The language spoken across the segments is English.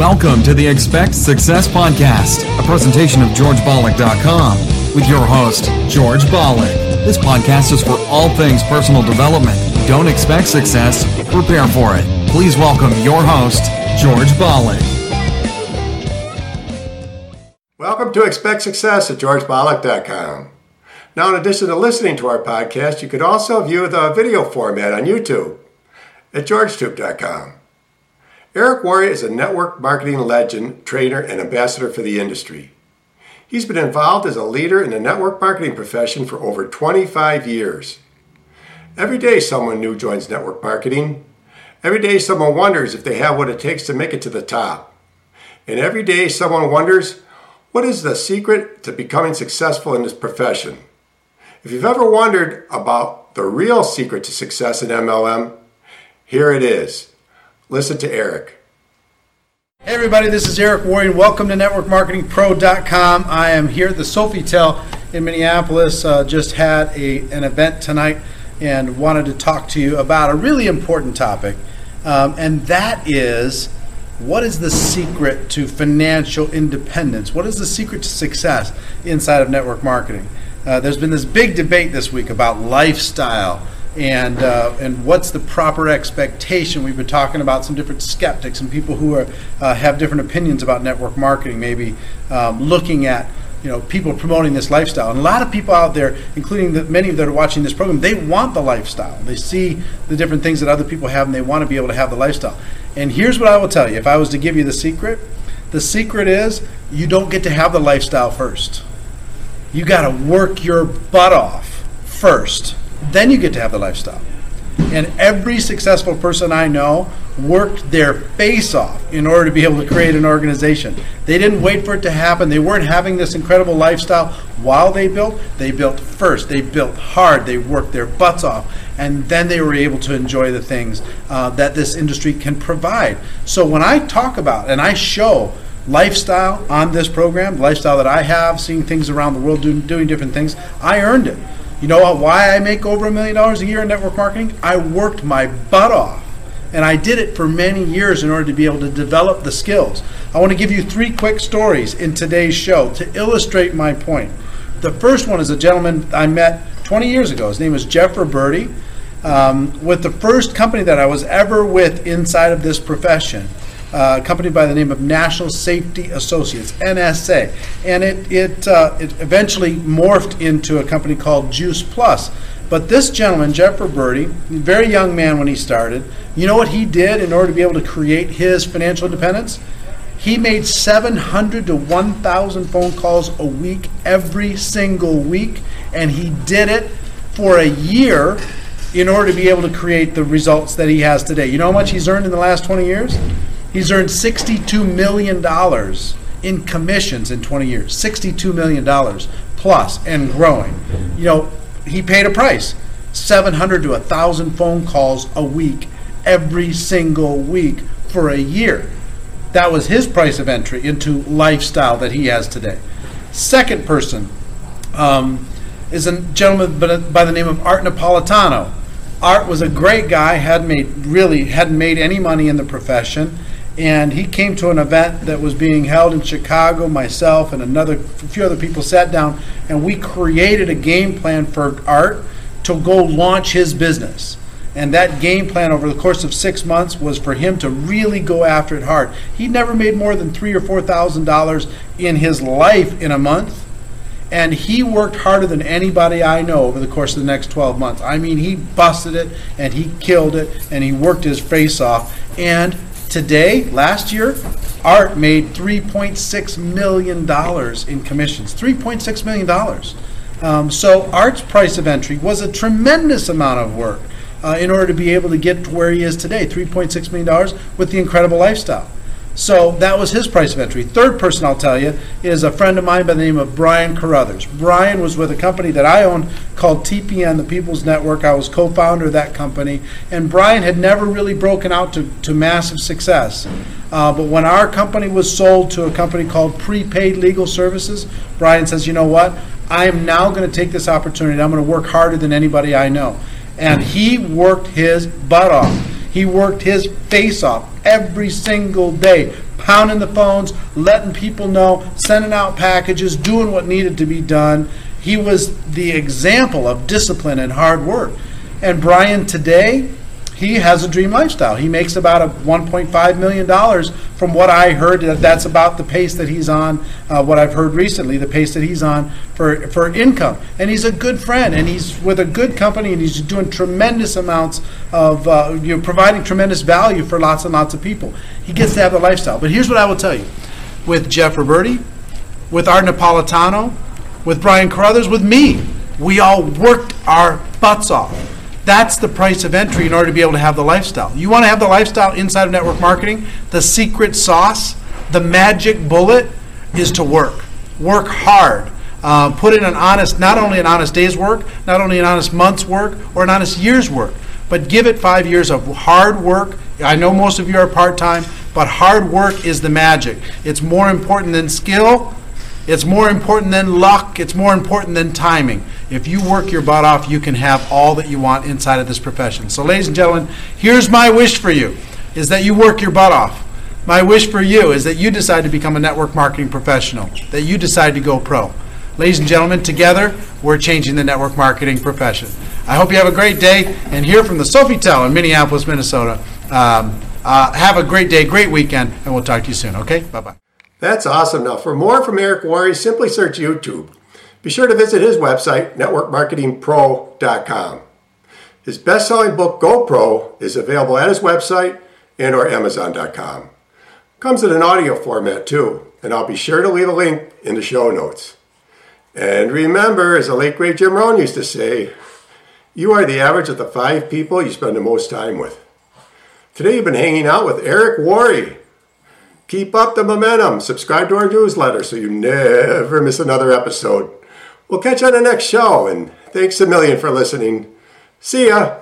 Welcome to the Expect Success Podcast, a presentation of GeorgeBollock.com with your host, George Bollock. This podcast is for all things personal development. Don't expect success, prepare for it. Please welcome your host, George Bollock. Welcome to Expect Success at GeorgeBollock.com. Now, in addition to listening to our podcast, you could also view the video format on YouTube at GeorgeTube.com. Eric Worre is a network marketing legend, trainer, and ambassador for the industry. He's been involved as a leader in the network marketing profession for over 25 years. Every day, someone new joins network marketing. Every day, someone wonders if they have what it takes to make it to the top. And every day, someone wonders what is the secret to becoming successful in this profession. If you've ever wondered about the real secret to success in MLM, here it is. Listen to Eric. Hey everybody, this is Eric Worre. Welcome to NetworkMarketingPro.com. I am here at the Sofitel in Minneapolis. Uh, just had a, an event tonight and wanted to talk to you about a really important topic, um, and that is what is the secret to financial independence? What is the secret to success inside of network marketing? Uh, there's been this big debate this week about lifestyle and uh, and what's the proper expectation? We've been talking about some different skeptics and people who are uh, have different opinions about network marketing. Maybe um, looking at you know people promoting this lifestyle, and a lot of people out there, including the, many that are watching this program, they want the lifestyle. They see the different things that other people have, and they want to be able to have the lifestyle. And here's what I will tell you: if I was to give you the secret, the secret is you don't get to have the lifestyle first. You got to work your butt off first then you get to have the lifestyle. And every successful person I know worked their face off in order to be able to create an organization. They didn't wait for it to happen. They weren't having this incredible lifestyle while they built. They built first. They built hard. They worked their butts off. And then they were able to enjoy the things uh, that this industry can provide. So when I talk about and I show lifestyle on this program, lifestyle that I have, seeing things around the world, doing, doing different things, I earned it. You know why I make over a million dollars a year in network marketing? I worked my butt off. And I did it for many years in order to be able to develop the skills. I want to give you three quick stories in today's show to illustrate my point. The first one is a gentleman I met 20 years ago. His name is Jeff Roberti. Um, with the first company that I was ever with inside of this profession uh, company by the name of National Safety Associates, NSA. And it, it, uh, it eventually morphed into a company called Juice Plus. But this gentleman, Jeff Roberti, very young man when he started, you know what he did in order to be able to create his financial independence? He made 700 to 1,000 phone calls a week every single week, and he did it for a year in order to be able to create the results that he has today. You know how much he's earned in the last 20 years? He's earned $62 million in commissions in 20 years. $62 million plus and growing. You know, he paid a price 700 to 1,000 phone calls a week, every single week for a year. That was his price of entry into lifestyle that he has today. Second person um, is a gentleman by the name of Art Napolitano. Art was a great guy, had made really hadn't made any money in the profession and he came to an event that was being held in Chicago. Myself and another a few other people sat down, and we created a game plan for Art to go launch his business. And that game plan over the course of six months was for him to really go after it hard. He never made more than three or four thousand dollars in his life in a month. And he worked harder than anybody I know over the course of the next 12 months. I mean, he busted it and he killed it and he worked his face off. And Today, last year, Art made $3.6 million in commissions. $3.6 million. Um, so Art's price of entry was a tremendous amount of work uh, in order to be able to get to where he is today, $3.6 million with the incredible lifestyle. So that was his price of entry. Third person I'll tell you is a friend of mine by the name of Brian Carruthers. Brian was with a company that I own called TPN, the People's Network. I was co founder of that company. And Brian had never really broken out to, to massive success. Uh, but when our company was sold to a company called Prepaid Legal Services, Brian says, you know what? I am now going to take this opportunity. I'm going to work harder than anybody I know. And he worked his butt off He worked his face off every single day, pounding the phones, letting people know, sending out packages, doing what needed to be done. He was the example of discipline and hard work. And Brian today, he has a dream lifestyle. He makes about a 1.5 million dollars from what I heard. That's about the pace that he's on. Uh, what I've heard recently, the pace that he's on for for income. And he's a good friend, and he's with a good company, and he's doing tremendous amounts of uh, you know providing tremendous value for lots and lots of people. He gets to have the lifestyle. But here's what I will tell you: with Jeff Roberti, with Art Napolitano, with Brian Carruthers, with me, we all worked our butts off that's the price of entry in order to be able to have the lifestyle. You want to have the lifestyle inside of network marketing? The secret sauce, the magic bullet is to work. Work hard. Uh, put in an honest, not only an honest day's work, not only an honest month's work, or an honest year's work, but give it five years of hard work. I know most of you are part time, but hard work is the magic. It's more important than skill, it's more important than luck, it's more important than timing. If you work your butt off, you can have all that you want inside of this profession. So, ladies and gentlemen, here's my wish for you is that you work your butt off. My wish for you is that you decide to become a network marketing professional, that you decide to go pro. Ladies and gentlemen, together, we're changing the network marketing profession. I hope you have a great day and hear from the Sophie Sofitel in Minneapolis, Minnesota. Um, uh, have a great day, great weekend, and we'll talk to you soon, okay? Bye bye. That's awesome. Now, for more from Eric Worre, simply search YouTube. Be sure to visit his website, networkmarketingpro.com. His best-selling book, GoPro, is available at his website and or amazon.com. Comes in an audio format too, and I'll be sure to leave a link in the show notes. And remember, as the late great Jim Rohn used to say, you are the average of the five people you spend the most time with. Today you've been hanging out with Eric Worre. Keep up the momentum. Subscribe to our newsletter so you never miss another episode. We'll catch you on the next show, and thanks a million for listening. See ya.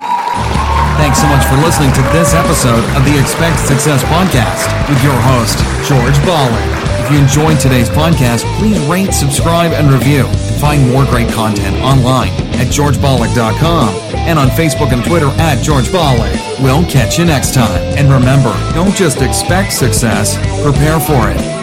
Thanks so much for listening to this episode of the Expect Success podcast with your host, George Ballin. If you enjoyed today's podcast, please rate, subscribe, and review. Find more great content online at georgebollick.com and on Facebook and Twitter at George Bollick. We'll catch you next time. And remember, don't just expect success, prepare for it.